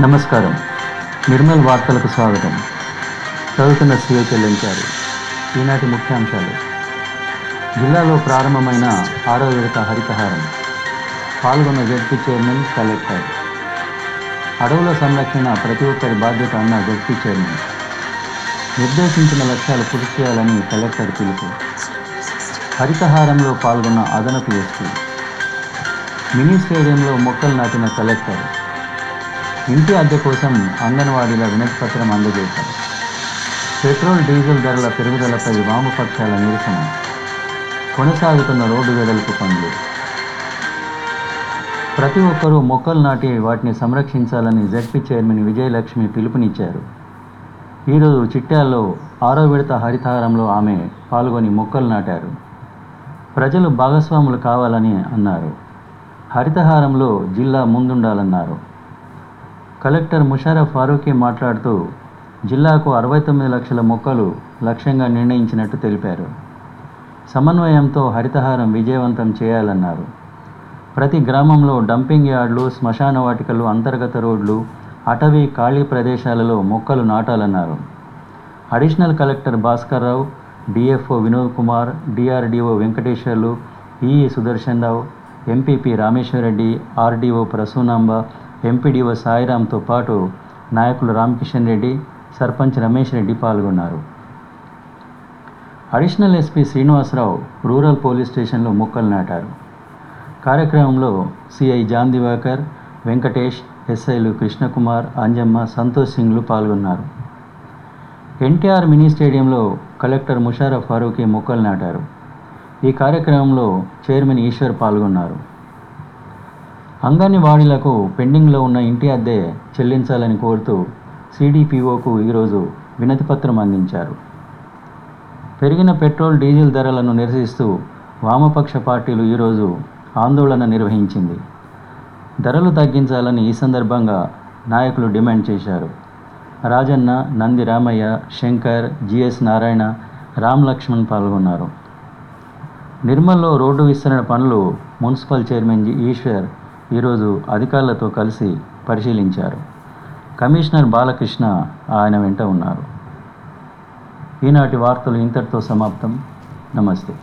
నమస్కారం. నిర్మల్ వార్తలకు స్వాగతం. చదువుతున్న సీఏ చెల్లించారు. ఈనాటి ముఖ్యాంశాలు. జిల్లాలో ప్రారంభమైన ఆరో విడత హరితహారం. పాల్గొన్న జడ్పీ చైర్మన్ కలెక్టర్. అడవుల సంరక్షణ ప్రతి ఒక్కరి బాధ్యత అన్న జడ్పీ చైర్మన్. నిర్దేశించిన లక్ష్యాలు పూర్తి చేయాలని కలెక్టర్ పిలుపు. హరితహారంలో పాల్గొన్న అదనపు ఎస్పీ మినీ స్టేడియంలో మొక్కలు నాటిన కలెక్టర్. ఇంటి అద్దె కోసం అంగన్వాడీల వినతిపత్రం అందజేశారు. పెట్రోల్ డీజిల్ ధరల పెరుగుదలపై వామపక్షాల నిరసన. కొనసాగుతున్న రోడ్డు వెడల్పు పనులు. ప్రతి ఒక్కరూ మొక్కలు నాటి వాటిని సంరక్షించాలని జడ్పీ చైర్మన్ విజయలక్ష్మి పిలుపునిచ్చారు. ఈరోజు చిట్టాల్లో ఆరో విడత హరితహారంలో ఆమె పాల్గొని మొక్కలు నాటారు. ప్రజలు భాగస్వాములు కావాలని అన్నారు. హరితహారంలో జిల్లా ముందుండాలన్నారు. కలెక్టర్ ముషారఫ్ ఫారూఖీ మాట్లాడుతూ జిల్లాకు అరవై తొమ్మిది లక్షల మొక్కలు లక్ష్యంగా నిర్ణయించినట్టు తెలిపారు. సమన్వయంతో హరితహారం విజయవంతం చేయాలన్నారు. ప్రతి గ్రామంలో డంపింగ్ యార్డులు శ్మశాన వాటికలు అంతర్గత రోడ్లు అటవీ ఖాళీ ప్రదేశాలలో మొక్కలు నాటాలన్నారు. Additional collector Bhaskar Rao DFO Vinod Kumar DRDO Venkateswarlu EE Sudarshan Rao MPP Rameshwara Reddy RDO Prasunamba MPDO సాయిరాంతో పాటు నాయకులు రామకిషన్ రెడ్డి సర్పంచ్ రమేష్ రెడ్డి పాల్గొన్నారు. Additional SP Srinivasa Rao rural police స్టేషన్లో మొక్కలు నాటారు. కార్యక్రమంలో సిఐ జాన్ దివాకర్ వెంకటేష్ ఎస్ఐలు కృష్ణకుమార్ అంజమ్మ సంతోష్ సింగ్లు పాల్గొన్నారు. ఎన్టీఆర్ మినీ స్టేడియంలో కలెక్టర్ ముషారఫ్ ఫారూఖీ మొక్కలు నాటారు. ఈ కార్యక్రమంలో చైర్మన్ ఈశ్వర్ పాల్గొన్నారు. అంగన్వాడీలకు పెండింగ్లో ఉన్న ఇంటి అద్దె చెల్లించాలని కోరుతూ సిడిపిఓకు ఈరోజు వినతిపత్రం అందించారు. పెరిగిన పెట్రోల్ డీజిల్ ధరలను నిరసిస్తూ వామపక్ష పార్టీలు ఈరోజు ఆందోళన నిర్వహించింది. ధరలు తగ్గించాలని ఈ సందర్భంగా నాయకులు డిమాండ్ చేశారు. రాజన్న నంది రామయ్య శంకర్ జిఎస్ నారాయణ రామ్ లక్ష్మణ్ పాల్గొన్నారు. నిర్మల్లో రోడ్డు విస్తరణ పనులు మున్సిపల్ చైర్మన్ ఈశ్వర్ ఈరోజు అధికారులతో కలిసి పరిశీలించారు. కమిషనర్ బాలకృష్ణ ఆయన వెంట ఉన్నారు. ఈనాటి వార్తలు ఇంతటితో సమాప్తం. నమస్తే.